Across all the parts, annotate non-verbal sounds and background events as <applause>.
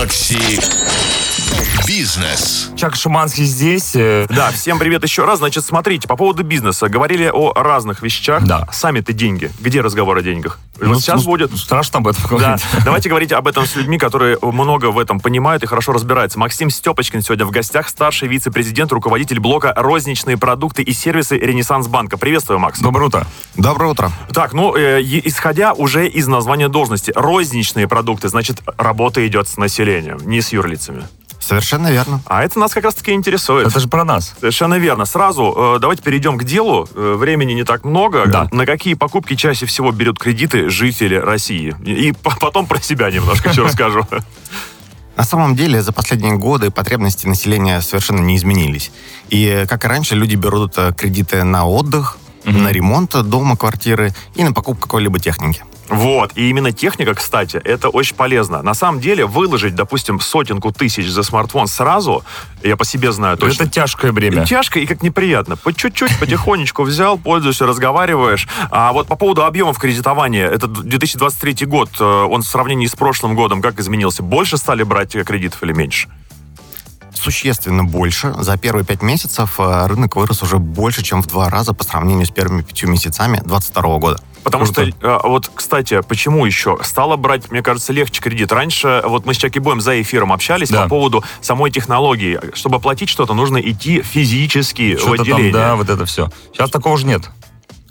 Макси Бизнес. Чак Шуманский здесь. э, Да, всем привет еще раз. Значит, смотрите, по поводу бизнеса. Говорили о разных вещах. Да. Сами-то деньги. Где разговор о деньгах? ну, вот сейчас ну, будет. Страшно об этом Да, говорить. давайте говорить об этом с людьми, которые много в этом понимают и хорошо разбираются. Максим Степочкин сегодня в гостях, старший вице-президент, руководитель блока «Розничные продукты и сервисы Ренессанс Банка». Приветствую, Макс. Доброе утро. Доброе утро. Так, ну, э, исходя уже из названия должности, розничные продукты, значит, работа идет с населением, не с юрлицами. Совершенно верно. А это нас как раз-таки интересует. Это же про нас. Совершенно верно. Сразу э, давайте перейдем к делу. Э, времени не так много. Да. На какие покупки чаще всего берут кредиты жители России? И, и <laughs> по- потом про себя немножко еще расскажу. На самом деле, за последние годы потребности населения совершенно не изменились. И, э, как и раньше, люди берут э, кредиты на отдых, на ремонт дома, квартиры и на покупку какой-либо техники. Вот. И именно техника, кстати, это очень полезно. На самом деле, выложить, допустим, сотенку тысяч за смартфон сразу, я по себе знаю точно. Это тяжкое бремя. И тяжко и как неприятно. По чуть-чуть, потихонечку взял, пользуешься, разговариваешь. А вот по поводу объемов кредитования, это 2023 год, э, он в сравнении с прошлым годом как изменился? Больше стали брать кредитов или меньше? Существенно больше. За первые пять месяцев э, рынок вырос уже больше, чем в два раза по сравнению с первыми пятью месяцами 2022 года. Потому Круто. что, э, вот, кстати, почему еще? Стало брать, мне кажется, легче кредит. Раньше, вот мы с Чаки Боем за эфиром общались Да. по поводу самой технологии. Чтобы оплатить что-то, нужно идти физически в Что-то там, отделение. да, вот это все. Сейчас такого же нет.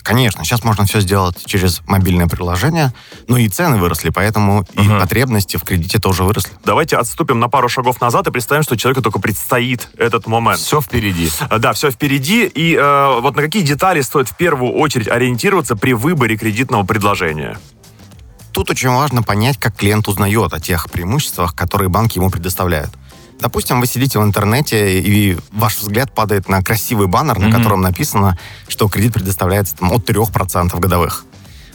Конечно, сейчас можно все сделать через мобильное приложение, но и цены выросли, поэтому и Ага. потребности в кредите тоже выросли. Давайте отступим на пару шагов назад и представим, что человеку только предстоит этот момент. Все впереди. Э, Да, все впереди. И э, вот на какие детали стоит в первую очередь ориентироваться при выборе кредитного предложения? Тут очень важно понять, как клиент узнает о тех преимуществах, которые банки ему предоставляют. Допустим, вы сидите в интернете, и ваш взгляд падает на красивый баннер, на Мгм. котором написано, что кредит предоставляется там, от 3% годовых.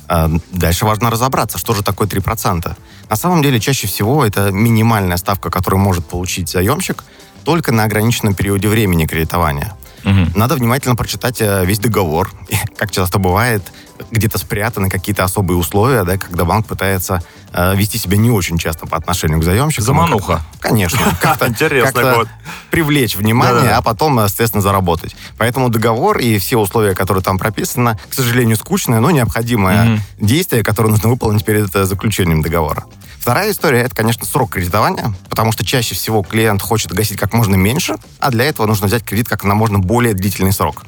А, Дальше важно разобраться, что же такое 3%. На самом деле, чаще всего это минимальная ставка, которую может получить заемщик только на ограниченном периоде времени кредитования. Мгм. Надо внимательно прочитать э, весь договор. <laughs> Как часто бывает, где-то спрятаны какие-то особые условия, да, когда банк пытается э, вести себя не очень часто по отношению к заемщику. Замануха. Конечно. <laughs> Как-то Интересный как-то привлечь внимание, Да-да. а потом, естественно, заработать. Поэтому договор и все условия, которые там прописаны, к сожалению, скучное, но необходимое Мгм. действие, которое нужно выполнить перед э, заключением договора. Вторая история – это, конечно, срок кредитования, потому что чаще всего клиент хочет гасить как можно меньше, а для этого нужно взять кредит как на можно более длительный срок.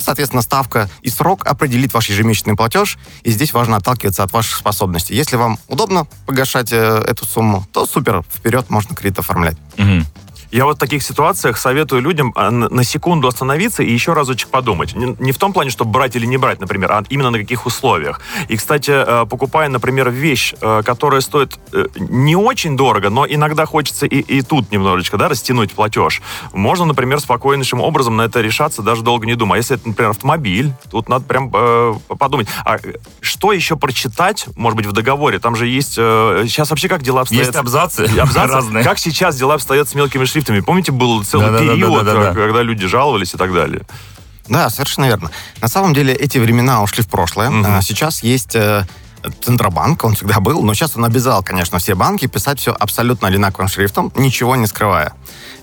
Соответственно, ставка и срок определит ваш ежемесячный платеж, и здесь важно отталкиваться от ваших способностей. Если вам удобно погашать э, эту сумму, то супер, вперед можно кредит оформлять. Мгм. Я вот в таких ситуациях советую людям а, на секунду остановиться и еще разочек подумать. Не, в том плане, чтобы брать или не брать, например, а именно на каких условиях. И, кстати, э, покупая, например, вещь, э, которая стоит э, не очень дорого, но иногда хочется и, и тут немножечко да, растянуть платеж, можно, например, спокойнейшим образом на это решаться, даже долго не думая. А если это, например, автомобиль, тут надо прям э, подумать. А что еще прочитать, может быть, в договоре? Там же есть... э, сейчас вообще как дела обстоят? Есть абзацы абзацы. <laughs> разные. Как сейчас дела обстоят с мелкими шрифтами? Помните, был целый Да-да-да-да-да-да. период, э, когда люди жаловались и так далее. Да, совершенно верно. На самом деле эти времена ушли в прошлое. А Сейчас есть э, Центробанк, он всегда был, но сейчас он обязал, конечно, все банки писать все абсолютно одинаковым шрифтом, ничего не скрывая.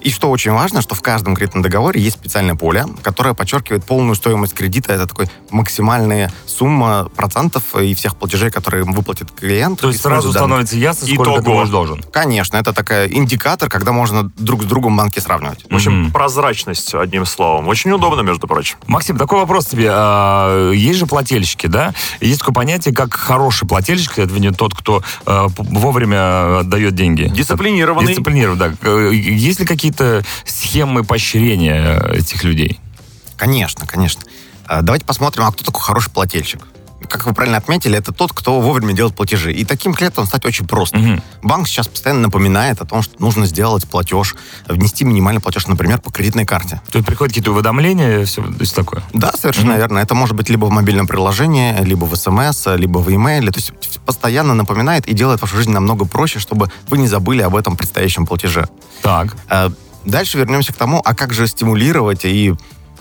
И что очень важно, что в каждом кредитном договоре есть специальное поле, которое подчеркивает полную стоимость кредита. Это такой максимальная сумма процентов и всех платежей, которые выплатит клиент. То есть сразу данные. становится ясно, сколько ты Итого. будешь должен. Конечно, это такой индикатор, когда можно друг с другом банки сравнивать. В общем, Мгм. прозрачность, одним словом. Очень удобно, между прочим. Максим, такой вопрос тебе. А, Есть же плательщики, да? Есть такое понятие, как хороший плательщик. Это не тот, кто п- вовремя отдает деньги. Дисциплинированный. Дисциплинированный, да. Э, Есть ли какие-то схемы поощрения этих людей? Конечно, конечно. А, Давайте посмотрим, а кто такой хороший плательщик. Как вы правильно отметили, это тот, кто вовремя делает платежи. И таким клиентом стать очень просто. Мгм. Банк сейчас постоянно напоминает о том, что нужно сделать платеж, внести минимальный платеж, например, по кредитной карте. Тут приходят какие-то уведомления, все, то есть такое. Да, совершенно верно. Это может быть либо в мобильном приложении, либо в СМС, либо в e-mail. То есть постоянно напоминает и делает вашу жизнь намного проще, чтобы вы не забыли об этом предстоящем платеже. Так. А, Дальше вернемся к тому, а как же стимулировать и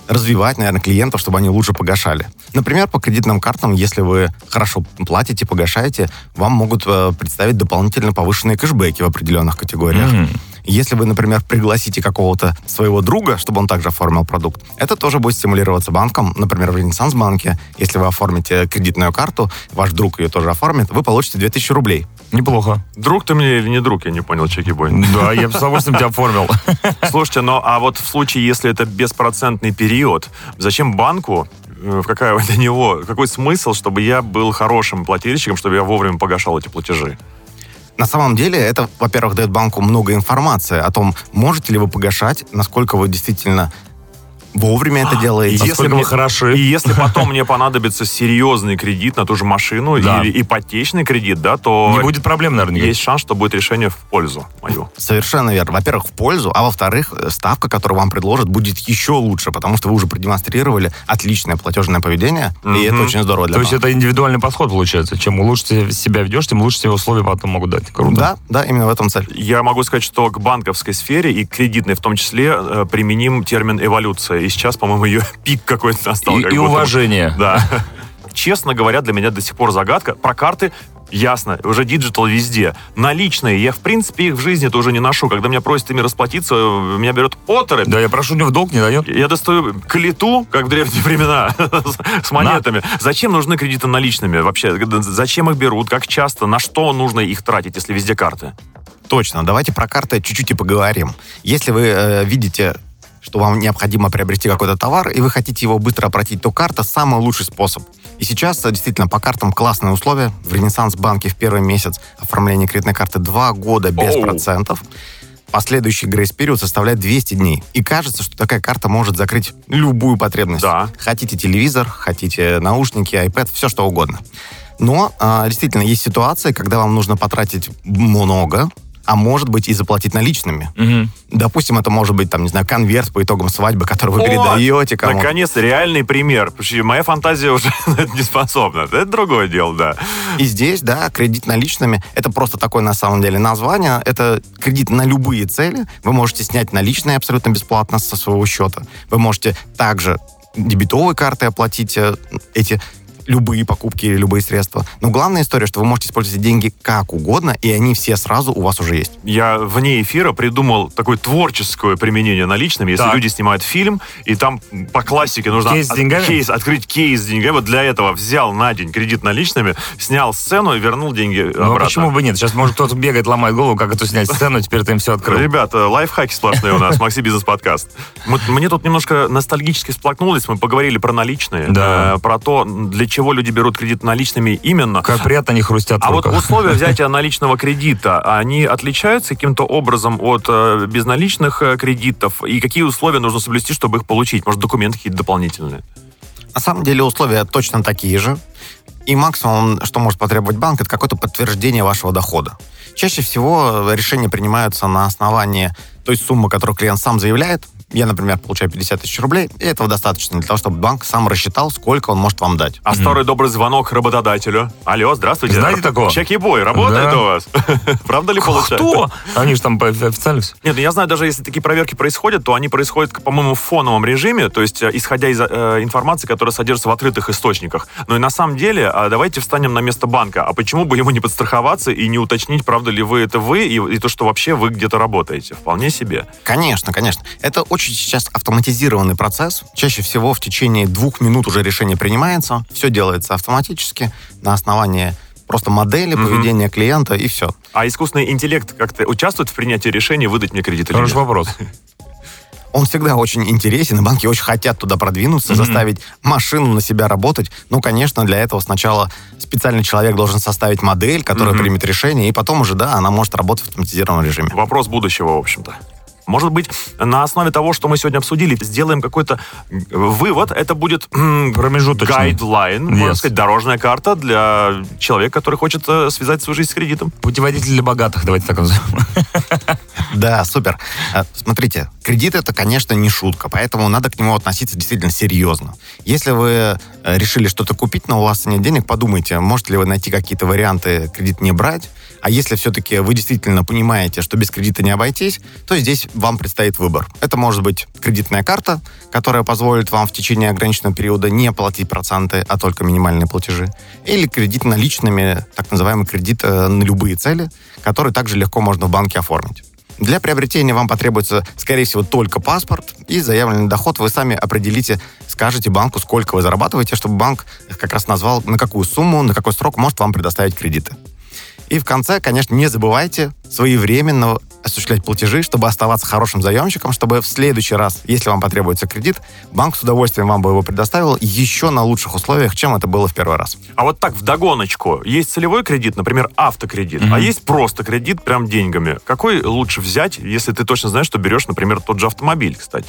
развивать, наверное, клиентов, чтобы они лучше погашали. Например, по кредитным картам, если вы хорошо платите, погашаете, вам могут э, представить дополнительно повышенные кэшбэки в определенных категориях. Мгм. Если вы, например, пригласите какого-то своего друга, чтобы он также оформил продукт, это тоже будет стимулироваться банком. Например, в Ренессанс-банке, если вы оформите кредитную карту, ваш друг ее тоже оформит, вы получите 2000 рублей. Неплохо. Друг ты мне или не друг, я не понял, Чеки-бой. Да, я бы с удовольствием тебя оформил. <laughs> Слушайте, ну а вот в случае, если это беспроцентный период, зачем банку э, в какая для него, какой смысл, чтобы я был хорошим плательщиком, чтобы я вовремя погашал эти платежи? На самом деле, это, во-первых, дает банку много информации о том, можете ли вы погашать, насколько вы действительно вовремя это делаете. Если мне- хороши. И если потом мне понадобится серьезный кредит на ту же машину Да. или ипотечный кредит, да, то Не будет проблем, наверное, есть шанс, что будет решение в пользу мою. Совершенно верно. Во-первых, в пользу, а во-вторых, ставка, которую вам предложат, будет еще лучше, потому что вы уже продемонстрировали отличное платежное поведение, и это очень здорово для То есть это индивидуальный подход получается. Чем лучше себя ведешь, тем лучше тебе условия потом могут дать. Круто. Да, да, именно в этом цель. Я могу сказать, что к банковской сфере и кредитной в том числе э, применим термин эволюция. И сейчас, по-моему, ее <laughs> пик какой-то настал. И, как и будто уважение. Да. <laughs> Честно говоря, для меня до сих пор загадка. Про карты Ясно, уже digital везде. Наличные, я в принципе их в жизни тоже не ношу. Когда меня просят ими расплатиться, меня берет оторопь. Да, я прошу, мне в долг не дает. Я достаю калиту, как в древние времена, <laughs> с монетами. Зачем нужны кредиты наличными вообще? Зачем их берут? Как часто? На что нужно их тратить, если везде карты? Точно. Давайте про карты чуть-чуть и поговорим. Если вы э, видите, что вам необходимо приобрести какой-то товар, и вы хотите его быстро оплатить, то карта самый лучший способ. И сейчас э, действительно по картам классные условия. В Ренессанс-банке в первый месяц оформления кредитной карты 2 года без Оу. процентов. Последующий грейс-период составляет 200 дней. И кажется, что такая карта может закрыть любую потребность. Да. Хотите телевизор, хотите наушники, iPad, все что угодно. Но а, действительно есть ситуации, когда вам нужно потратить много, а может быть и заплатить наличными. Мгм. Допустим, это может быть, там, не знаю, конверт по итогам свадьбы, который вы О, передаете кому-то. Наконец, реальный пример. Моя фантазия уже <laughs> не способна. Это другое дело, да. И здесь, да, кредит наличными, это просто такое на самом деле название. Это кредит на любые цели. Вы можете снять наличные абсолютно бесплатно со своего счета. Вы можете также дебетовой картой оплатить э, эти любые покупки или любые средства. Но главная история, что вы можете использовать деньги как угодно, и они все сразу у вас уже есть. Я вне эфира придумал такое творческое применение наличными. Если Так. люди снимают фильм, и там по классике нужно Кейс от- деньгами? кейс, открыть кейс с деньгами. Вот для этого взял на день кредит наличными, снял сцену и вернул деньги Ну, а обратно. почему бы нет? Сейчас, может, кто-то бегает, ломает голову, как эту снять сцену, теперь ты им все открыл. Ребята, лайфхаки сплошные у нас, Макси Бизнес Подкаст. Мне тут немножко ностальгически сплакнулись, мы поговорили про наличные, э, про то, для чего люди берут кредит наличными именно. Как приятно они хрустят А вот условия <laughs> взятия наличного кредита, они отличаются каким-то образом от э, безналичных э, кредитов? И какие условия нужно соблюсти, чтобы их получить? Может, документы какие-то дополнительные? На самом деле условия точно такие же. И максимум, что может потребовать банк, это какое-то подтверждение вашего дохода. Чаще всего э, решения принимаются на основании той суммы, которую клиент сам заявляет. Я, например, получаю 50 тысяч рублей, и этого достаточно для того, чтобы банк сам рассчитал, сколько он может вам дать. А старый добрый звонок работодателю. Алло, здравствуйте. Знаете такого? Чеки-бой, работает Да. у вас? <laughs> Правда ли получается? Кто? Они же там официально все. Нет, ну я знаю, даже если такие проверки происходят, то они происходят, по-моему, в фоновом режиме, то есть э, исходя из э, информации, которая содержится в открытых источниках. Но и на самом деле, а, давайте встанем на место банка. А почему бы ему не подстраховаться и не уточнить, правда ли вы это вы, и, и то, что вообще вы где-то работаете? Вполне себе. Конечно, конечно. Это очень сейчас автоматизированный процесс. Чаще всего в течение двух минут уже решение принимается. Все делается автоматически на основании просто модели Мгм. поведения клиента и все. А искусственный интеллект как-то участвует в принятии решения, выдать мне кредит или Хороший нет? вопрос. Он всегда очень интересен, и банки очень хотят туда продвинуться, Мгм. заставить машину на себя работать. Ну, конечно, для этого сначала специальный человек должен составить модель, которая Мгм. примет решение, и потом уже, да, она может работать в автоматизированном режиме. Вопрос будущего, в общем-то. Может быть, на основе того, что мы сегодня обсудили, сделаем какой-то вывод. Это будет Промежуточный. гайдлайн, можно Yes. сказать, дорожная карта для человека, который хочет э, связать свою жизнь с кредитом. Путеводитель для богатых, давайте так назовем. <laughs> Да, супер. А, Смотрите, кредит это, конечно, не шутка, поэтому надо к нему относиться действительно серьезно. Если вы э, решили что-то купить, но у вас нет денег, подумайте, можете ли вы найти какие-то варианты кредит не брать. А если все-таки вы действительно понимаете, что без кредита не обойтись, то здесь вам предстоит выбор. Это может быть кредитная карта, которая позволит вам в течение ограниченного периода не платить проценты, а только минимальные платежи. Или кредит наличными, так называемый кредит э, на любые цели, который также легко можно в банке оформить. Для приобретения вам потребуется, скорее всего, только паспорт и заявленный доход. Вы сами определите, скажете банку, сколько вы зарабатываете, чтобы банк как раз назвал, на какую сумму, на какой срок может вам предоставить кредиты. И в конце, конечно, не забывайте своевременно осуществлять платежи, чтобы оставаться хорошим заемщиком, чтобы в следующий раз, если вам потребуется кредит, банк с удовольствием вам бы его предоставил еще на лучших условиях, чем это было в первый раз. А вот так, в догоночку, есть целевой кредит, например, автокредит, а есть просто кредит прям деньгами. Какой лучше взять, если ты точно знаешь, что берешь, например, тот же автомобиль, кстати?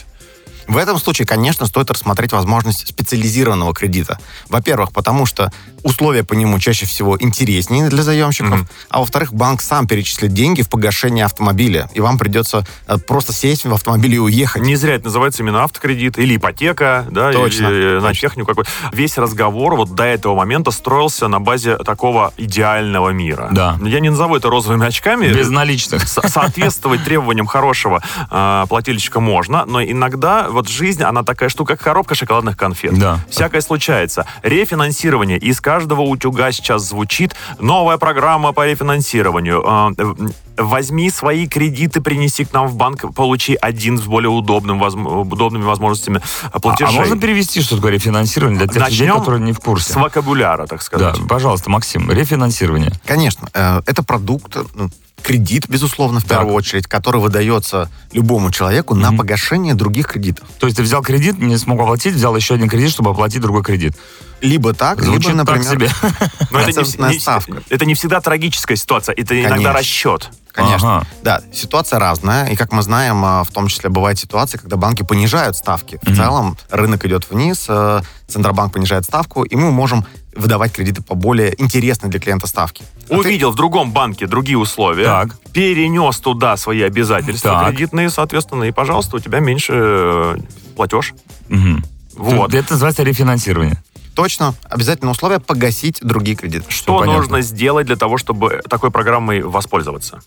В этом случае, конечно, стоит рассмотреть возможность специализированного кредита. Во-первых, потому что условия по нему чаще всего интереснее для заемщиков, а во-вторых, банк сам перечислит деньги в погашение автомобиля, и вам придется э, просто сесть в автомобиль и уехать. Не зря это называется именно автокредит или ипотека, да, Точно, или э, на технику какой. Весь разговор вот до этого момента строился на базе такого идеального мира. Да. Я не назову это розовыми очками. Без наличных. Со- соответствовать требованиям хорошего э, плательщика можно, но иногда вот жизнь, она такая штука, как коробка шоколадных конфет. Да. Всякое случается. Рефинансирование. Из каждого утюга сейчас звучит новая программа по рефинансированию. Э, Возьми свои кредиты, принеси к нам в банк, получи один с более удобным, возм- удобными возможностями А, а платежей. можно перевести, что такое рефинансирование для тех людей, Начнем которые не в курсе? С вокабуляра, так Да, сказать. пожалуйста, Максим, рефинансирование. Конечно, э, это продукт, ну, кредит, безусловно, в Так. первую очередь, который выдается любому человеку на Мгм. погашение других кредитов. То есть ты взял кредит, не смог оплатить, взял еще один кредит, чтобы оплатить другой кредит. Либо так, Звучит либо, например... так себе. <laughs> Но это не, ставка. это не всегда трагическая ситуация, это иногда Конечно. расчет. Конечно. Ага. Да, ситуация разная. И, как мы знаем, а, в том числе бывают ситуации, когда банки понижают ставки. В Мгм. целом рынок идет вниз, э, Центробанк понижает ставку, и мы можем выдавать кредиты по более интересной для клиента ставке. А ты- Увидел в другом банке другие условия, Так. перенес туда свои обязательства Так. кредитные, соответственно, и, пожалуйста, у тебя меньше э, платеж. Мгм. Вот. Это называется рефинансирование. Точно. Обязательно условие погасить другие кредиты. Что нужно сделать для того, чтобы такой программой воспользоваться?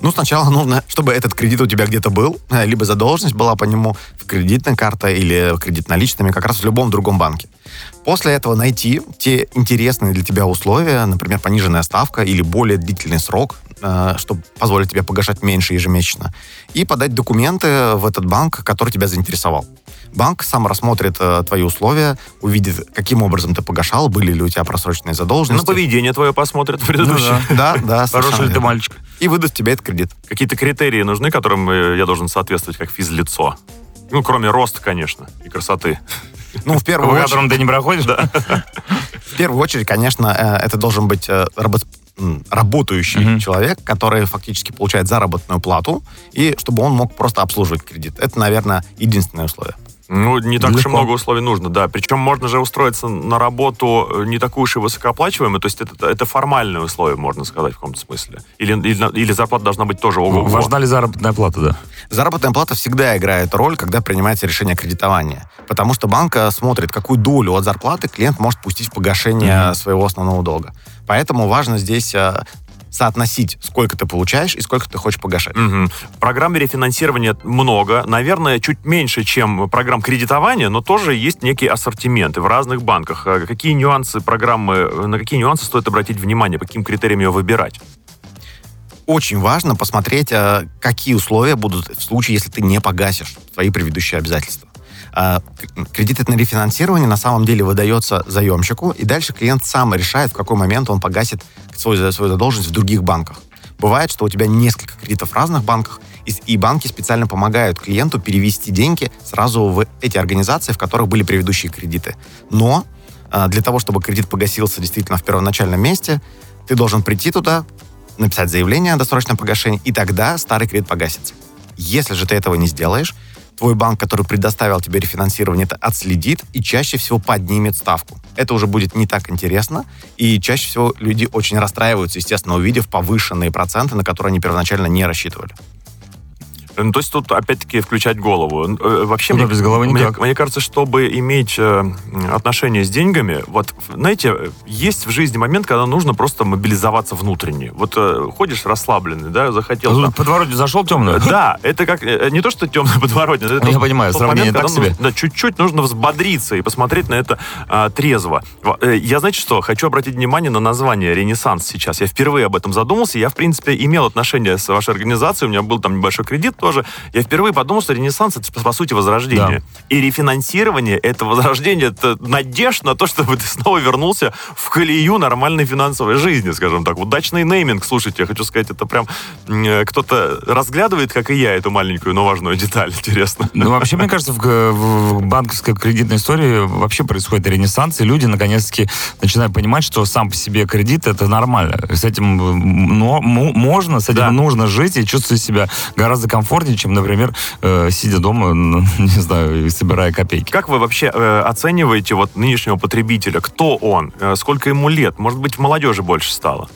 Ну, сначала нужно, чтобы этот кредит у тебя где-то был, э, либо задолженность была по нему в кредитной карте или кредит наличными, как раз в любом другом банке. После этого найти те интересные для тебя условия, например, пониженная ставка или более длительный срок, э, чтобы позволить тебе погашать меньше ежемесячно, и подать документы в этот банк, который тебя заинтересовал. Банк сам рассмотрит э, твои условия, увидит, каким образом ты погашал, были ли у тебя просроченные На задолженности. поведение твое посмотрят <laughs> предыдущее. Да, да, Хороший совершенно ли ты мальчик? И выдаст тебе этот кредит. Какие-то критерии нужны, которым э, я должен соответствовать как физлицо? Ну, кроме роста, конечно, и красоты. Ну, в первую очередь, которым ты не проходишь? Да. <laughs> В первую очередь, конечно, э, это должен быть э, рабо- м, работающий Мгм. человек, который фактически получает заработную плату, и чтобы он мог просто обслуживать кредит. Это, наверное, единственное условие. Ну, не так уж и много условий нужно, да. Причем можно же устроиться на работу э, не такую уж и высокооплачиваемую, то есть это, это формальные условия, можно сказать, в каком-то смысле. Или, или, или зарплата должна быть тоже ого Важна ли заработная плата, да? Заработная плата всегда играет роль, когда принимается решение о кредитовании. Потому что банк э, смотрит, какую долю от зарплаты клиент может пустить в погашение Мгм. своего основного долга. Поэтому важно здесь э, соотносить, сколько ты получаешь и сколько ты хочешь погашать. Мгм. Программ рефинансирования много, наверное, чуть меньше, чем программ кредитования, но тоже есть некие ассортименты в разных банках. А Какие нюансы программы, э, на какие нюансы стоит обратить внимание, по каким критериям ее выбирать? Очень важно посмотреть, э, какие условия будут в случае, если ты не погасишь свои предыдущие обязательства. А, Кредит на рефинансирование на самом деле выдается заемщику, и дальше клиент сам решает, в какой момент он погасит свою, свою задолженность в других банках. Бывает, что у тебя несколько кредитов в разных банках, и, и банки специально помогают клиенту перевести деньги сразу в эти организации, в которых были предыдущие кредиты. Но а, для того, чтобы кредит погасился действительно в первоначальном месте, ты должен прийти туда, написать заявление о досрочном погашении, и тогда старый кредит погасится. Если же ты этого не сделаешь, твой банк, который предоставил тебе рефинансирование, это отследит и чаще всего поднимет ставку. Это уже будет не так интересно, и чаще всего люди очень расстраиваются, естественно, увидев повышенные проценты, на которые они первоначально не рассчитывали. Ну, то есть тут, опять-таки, включать голову. Э, Вообще, Куда мне, без головы мне, никак. мне кажется, чтобы иметь э, отношения с деньгами, вот, знаете, есть в жизни момент, когда нужно просто мобилизоваться внутренне. Вот э, ходишь расслабленный, да, захотел... там, Тут подворотню зашел темную? да, это как э, не то, что темная <laughs> подворотня, это Я тот- понимаю, тот сравнение момент, так себе. нужно- да, чуть-чуть нужно взбодриться и посмотреть на это а, трезво. Во- э, Я, знаете что, хочу обратить внимание на название «Ренессанс» сейчас. Я впервые об этом задумался. Я, в принципе, имел отношение с вашей организацией. У меня был там небольшой кредит тоже. Я впервые подумал, что «Ренессанс» — это, по сути, возрождение. И рефинансирование — это возрождение, это надежда на то, чтобы ты снова вернулся в колею нормальной финансовой жизни, скажем так. Удачный нейминг, слушайте, я хочу сказать, это прям э, кто-то разглядывает, как и я, эту маленькую, но важную деталь. <laughs> Интересно. Ну, вообще, мне кажется, в, в- банковской кредитной истории вообще происходит ренессанс, и люди, наконец-таки, начинают понимать, что сам по себе кредит — это нормально. С этим но, можно, с этим Да. нужно жить и чувствовать себя гораздо комфортнее, чем, например, э, сидя дома, <laughs> ну, не знаю, и собирая копейки. Как вы вообще э, оцениваете вот нынешнего потребителя? Кто он? Э, сколько ему лет? Может быть, в молодежи больше стало?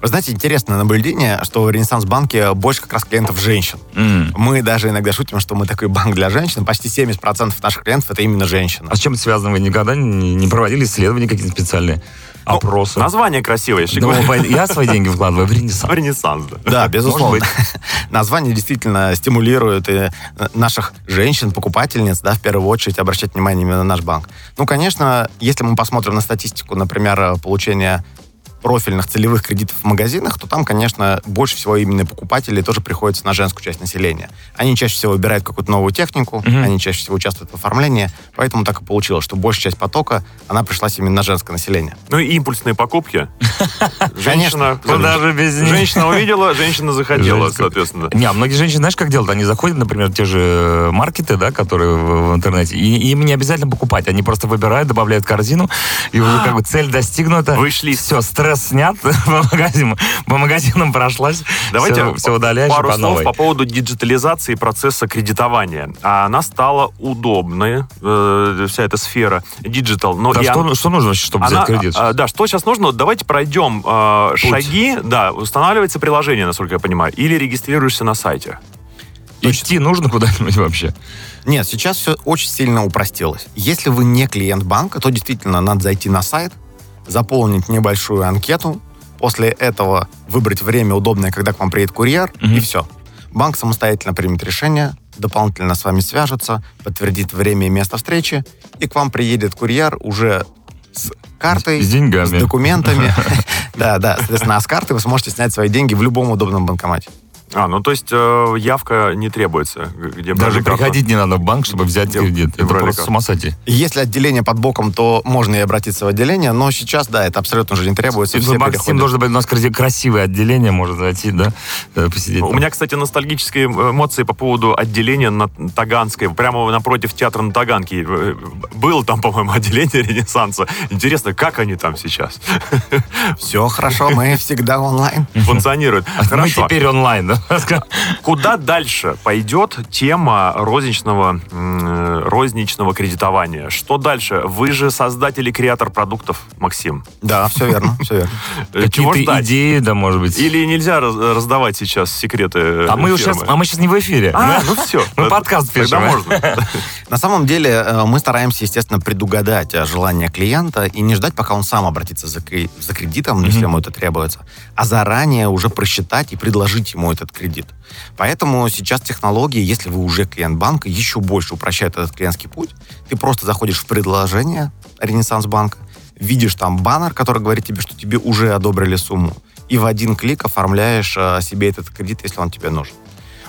Вы знаете, интересное наблюдение, что в Ренессанс-банке больше как раз клиентов женщин. М. Мы даже иногда шутим, что мы такой банк для женщин. Почти 70% наших клиентов это именно женщины. А с чем это связано? Вы никогда не, не проводили исследования какие-то специальные? Ну, Опросы? Название красивое, Ну, говорю. я свои деньги вкладываю в ренессанс. Ренессанс, да. Да, безусловно. <laughs> Название действительно стимулирует и э, наших женщин, покупательниц, да, в первую очередь обращать внимание именно на наш банк. Ну, конечно, если мы посмотрим на статистику, например, э, получения профильных целевых кредитов в магазинах, то там, конечно, больше всего именно покупателей тоже приходится на женскую часть населения. Они чаще всего выбирают какую-то новую технику, Мгм. они чаще всего участвуют в оформлении, поэтому так и получилось, что большая часть потока, она пришлась именно на женское население. Ну и импульсные покупки. <laughs> Женщина, даже без них. женщина увидела, женщина захотела, соответственно. Не, а многие женщины, знаешь, как делают? Они заходят, например, в те же маркеты, да, которые в, интернете, и им не обязательно покупать. Они просто выбирают, добавляют корзину, и уже <gasps> как бы цель достигнута. Вышли. Все, стресс снят, <laughs> по магазинам, по магазинам прошлась. Давайте все, все удаляешь пару по слов новой. по поводу диджитализации процесса кредитования. Она стала удобной, э, вся эта сфера digital. Но Да что, она- что нужно, чтобы она- взять кредит? а, да, что сейчас нужно? Давайте пройдем э, шаги. Да, устанавливается приложение, насколько я понимаю, или регистрируешься на сайте. Идти нужно куда-нибудь вообще? Нет, сейчас все очень сильно упростилось. Если вы не клиент банка, то действительно надо зайти на сайт, заполнить небольшую анкету, после этого выбрать время удобное, когда к вам приедет курьер, Мгм. и все. Банк самостоятельно примет решение, дополнительно с вами свяжется, подтвердит время и место встречи, и к вам приедет курьер уже с картой, С деньгами. с документами. <laughs> <laughs> Да, да, соответственно, а с карты вы сможете снять свои деньги в любом удобном банкомате. А, ну то есть э, явка не требуется. Где Даже приходить не надо в банк, чтобы взять Где- кредит. где Это брали просто карту. с ума сойти. Если отделение под боком, то можно и обратиться в отделение, но сейчас, да, это абсолютно уже не требуется. и все Банк переходят. Сим должен быть у нас краси- красивое отделение, можно зайти, да, э, посидеть. У там. меня, кстати, ностальгические эмоции по поводу отделения на Таганской, прямо напротив театра на Таганке. Э, Было там, по-моему, <laughs> отделение Ренессанса. Интересно, как они там сейчас <laughs> Все хорошо, мы всегда онлайн. функционируют? Мы Хорошо. теперь онлайн, да? <laughs> Куда дальше пойдет тема розничного, э, розничного кредитования? Что дальше? Вы же создатель и креатор продуктов, Максим. Да, все верно, все верно. Э, Чего Какие-то идеи, да, может быть. Или нельзя раз- раздавать сейчас секреты э, А мы, сейчас, а мы сейчас не в эфире. А, ну все. <laughs> Мы подкаст пишем. Тогда можно. На самом деле э, мы стараемся, естественно, предугадать э, желание клиента и не ждать, пока он сам обратится за кредитом, если ему это требуется, а заранее уже просчитать и предложить ему этот кредит. Поэтому сейчас технологии, если вы уже клиент банка, еще больше упрощают этот клиентский путь. Ты просто заходишь в предложение Ренессанс банка, видишь там баннер, который говорит тебе, что тебе уже одобрили сумму, и в один клик оформляешь э, себе этот кредит, если он тебе нужен.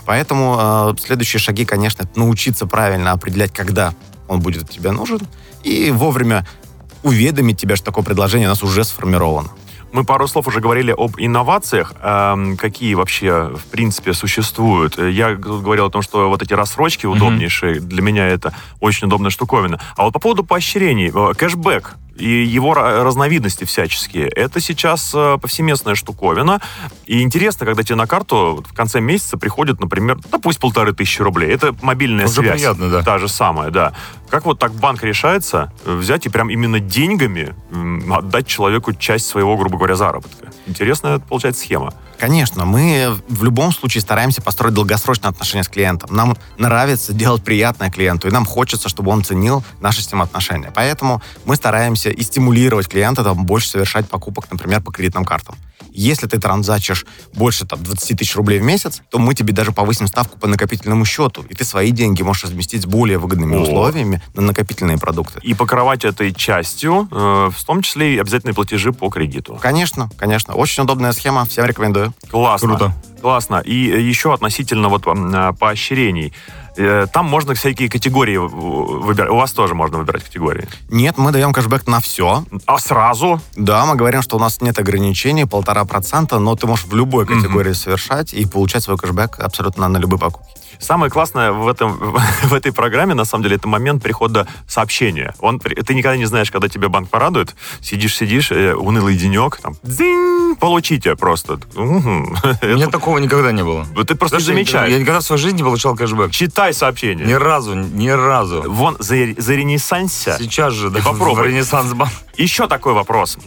Поэтому э, следующие шаги, конечно, научиться правильно определять, когда он будет тебе нужен, и вовремя уведомить тебя, что такое предложение у нас уже сформировано. Мы пару слов уже говорили об инновациях. Эм, какие вообще, в принципе, существуют? Я говорил о том, что вот эти рассрочки удобнейшие, для меня это очень удобная штуковина. А вот по поводу поощрений, э, кэшбэк и его ра- разновидности всяческие, это сейчас э, повсеместная штуковина. И интересно, когда тебе на карту в конце месяца приходит, например, да пусть полторы тысячи рублей. Это мобильная Уже связь. приятно, да. Та же самая, да. Как вот так банк решается э, взять и прям именно деньгами отдать человеку часть своего, грубо говоря, заработка? Интересная, получается, схема. Конечно, мы в любом случае стараемся построить долгосрочные отношения с клиентом. Нам нравится делать приятное клиенту, и нам хочется, чтобы он ценил наши с ним отношения. Поэтому мы стараемся и стимулировать клиента там, больше совершать покупок, например, по кредитным картам. Если ты транзачишь больше там, 20 тысяч рублей в месяц, то мы тебе даже повысим ставку по накопительному счету, и ты свои деньги можешь разместить с более выгодными О. условиями на накопительные продукты. И покрывать этой частью, э, в том числе и обязательные платежи по кредиту. Конечно, конечно. Очень удобная схема, всем рекомендую. Классно. Круто. Классно. И еще относительно вот э, поощрений. Э, там можно всякие категории выбирать. У вас тоже можно выбирать категории. Нет, мы даем кэшбэк на все. А сразу? Да, мы говорим, что у нас нет ограничений, полтора процента, но ты можешь в любой категории mm-hmm. совершать и получать свой кэшбэк абсолютно на любые покупки. Самое классное в, этом, <laughs> в этой программе, на самом деле, это момент прихода сообщения. Он, ты никогда не знаешь, когда тебя банк порадует. Сидишь-сидишь, э, унылый денек, там, дзинь, получите просто. <laughs> У меня такого никогда не было. Ты просто не замечаешь. Я никогда в своей жизни не получал кэшбэк. Читай сообщение. Ни разу, ни разу. Вон, за, за Ренессансе. Сейчас же, да, попробуй. В Ренессанс банк. Еще такой вопрос.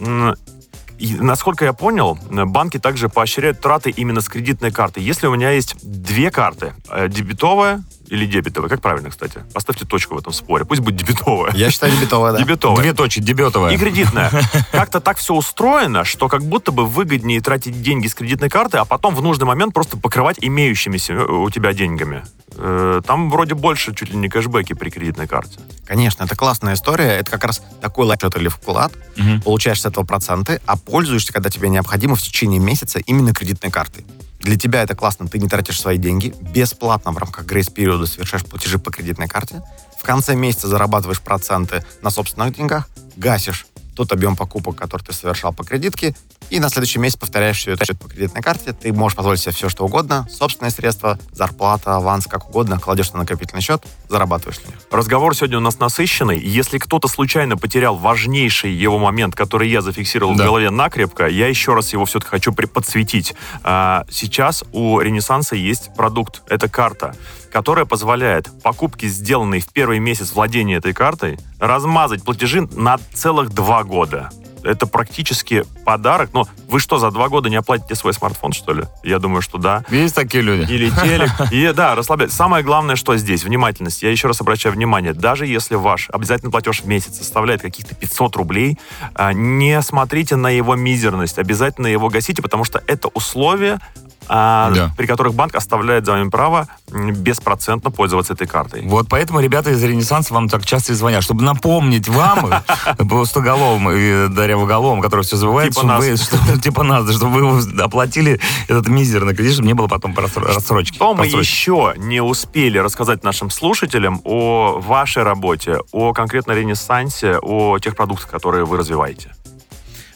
Насколько я понял, банки также поощряют траты именно с кредитной карты. Если у меня есть две карты, э, дебетовая или дебетовая? Как правильно, кстати? Поставьте точку в этом споре. Пусть будет дебетовая. Я считаю дебетовая, да. Дебетовая. Две точки, дебетовая. И кредитная. <laughs> Как-то так все устроено, что как будто бы выгоднее тратить деньги с кредитной карты, а потом в нужный момент просто покрывать имеющимися э, у тебя деньгами. Э, там вроде больше чуть ли не кэшбэки при кредитной карте. Конечно, это классная история. Это как раз такой лайфхак или вклад. Угу. Получаешь с этого проценты, а пользуешься, когда тебе необходимо, в течение месяца именно кредитной картой. Для тебя это классно, ты не тратишь свои деньги, бесплатно в рамках грейс-периода совершаешь платежи по кредитной карте, в конце месяца зарабатываешь проценты на собственных деньгах, гасишь тот объем покупок, который ты совершал по кредитке, и на следующий месяц повторяешь все это по кредитной карте. Ты можешь позволить себе все, что угодно. Собственные средства, зарплата, аванс, как угодно. Кладешь на накопительный счет, зарабатываешь на них. Разговор сегодня у нас насыщенный. Если кто-то случайно потерял важнейший его момент, который я зафиксировал да. в голове накрепко, я еще раз его все-таки хочу подсветить. А, сейчас у Ренессанса есть продукт. Это карта которая позволяет покупки, сделанные в первый месяц владения этой картой, размазать платежи на целых два года это практически подарок. Но вы что, за два года не оплатите свой смартфон, что ли? Я думаю, что да. Есть такие люди. Или телек. <laughs> И да, расслабляйтесь. Самое главное, что здесь, внимательность. Я еще раз обращаю внимание, даже если ваш обязательный платеж в месяц составляет каких-то 500 рублей, а, не смотрите на его мизерность, обязательно его гасите, потому что это условие а, да. при которых банк оставляет за вами право беспроцентно пользоваться этой картой. Вот поэтому ребята из Ренессанса вам так часто и звонят, чтобы напомнить вам, <laughs> пустоголовым и дырявоголовым, который все забывает, типа нас. <laughs> Типа нас, чтобы вы оплатили этот мизерный кредит, чтобы не было потом рассрочки. Что мы еще не успели рассказать нашим слушателям о вашей работе, о конкретно Ренессансе, о тех продуктах, которые вы развиваете?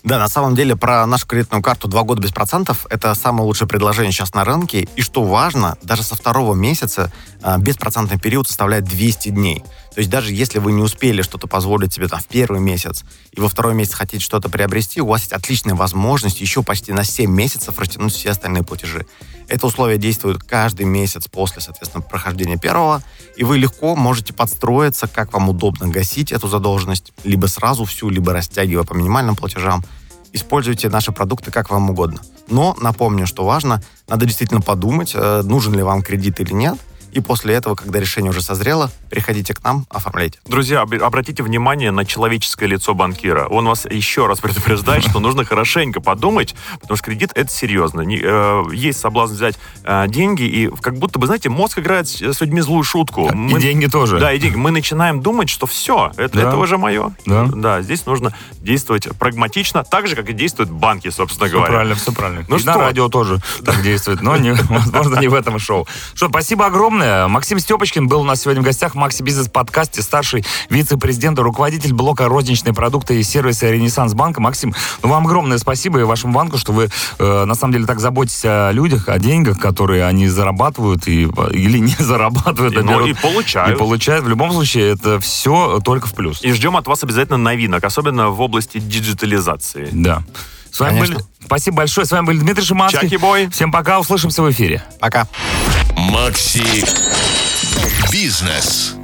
Да, на самом деле про нашу кредитную карту два года без процентов это самое лучшее предложение сейчас на рынке. И что важно, даже со второго месяца а, беспроцентный период составляет 200 дней. То есть даже если вы не успели что-то позволить себе там в первый месяц, и во второй месяц хотите что-то приобрести, у вас есть отличная возможность еще почти на 7 месяцев растянуть все остальные платежи. Это условие действует каждый месяц после, соответственно, прохождения первого, и вы легко можете подстроиться, как вам удобно гасить эту задолженность, либо сразу всю, либо растягивая по минимальным платежам. Используйте наши продукты как вам угодно. Но напомню, что важно, надо действительно подумать, э, нужен ли вам кредит или нет, и после этого, когда решение уже созрело, приходите к нам, оформляйте. Друзья, обратите внимание на человеческое лицо банкира. Он вас еще раз предупреждает, что нужно хорошенько подумать, потому что кредит это серьезно. Э, есть соблазн взять э, деньги, и как будто бы, знаете, мозг играет с людьми злую шутку. И деньги тоже. Да, и деньги. Мы начинаем думать, что все, это, да. это уже мое. Да. да, здесь нужно действовать прагматично, так же, как и действуют банки, собственно все говоря. правильно, все правильно. Ну и что? на радио тоже так действует, но, не, <laughs> возможно, не в этом шоу. Что, спасибо огромное огромное. Максим Степочкин был у нас сегодня в гостях в Макси Бизнес подкасте, старший вице-президент и руководитель блока розничные продукты и сервиса Ренессанс Банка. Максим, ну, вам огромное спасибо и вашему банку, что вы э, на самом деле так заботитесь о людях, о деньгах, которые они зарабатывают и, или не <laughs> зарабатывают. И, а ну, и получают. И получают. В любом случае, это все только в плюс. И ждем от вас обязательно новинок, особенно в области диджитализации. Да. С вами были... Спасибо большое. С вами был Дмитрий Шиманский. Чаки бой. Всем пока. Услышимся в эфире. Пока. Макси Бизнес.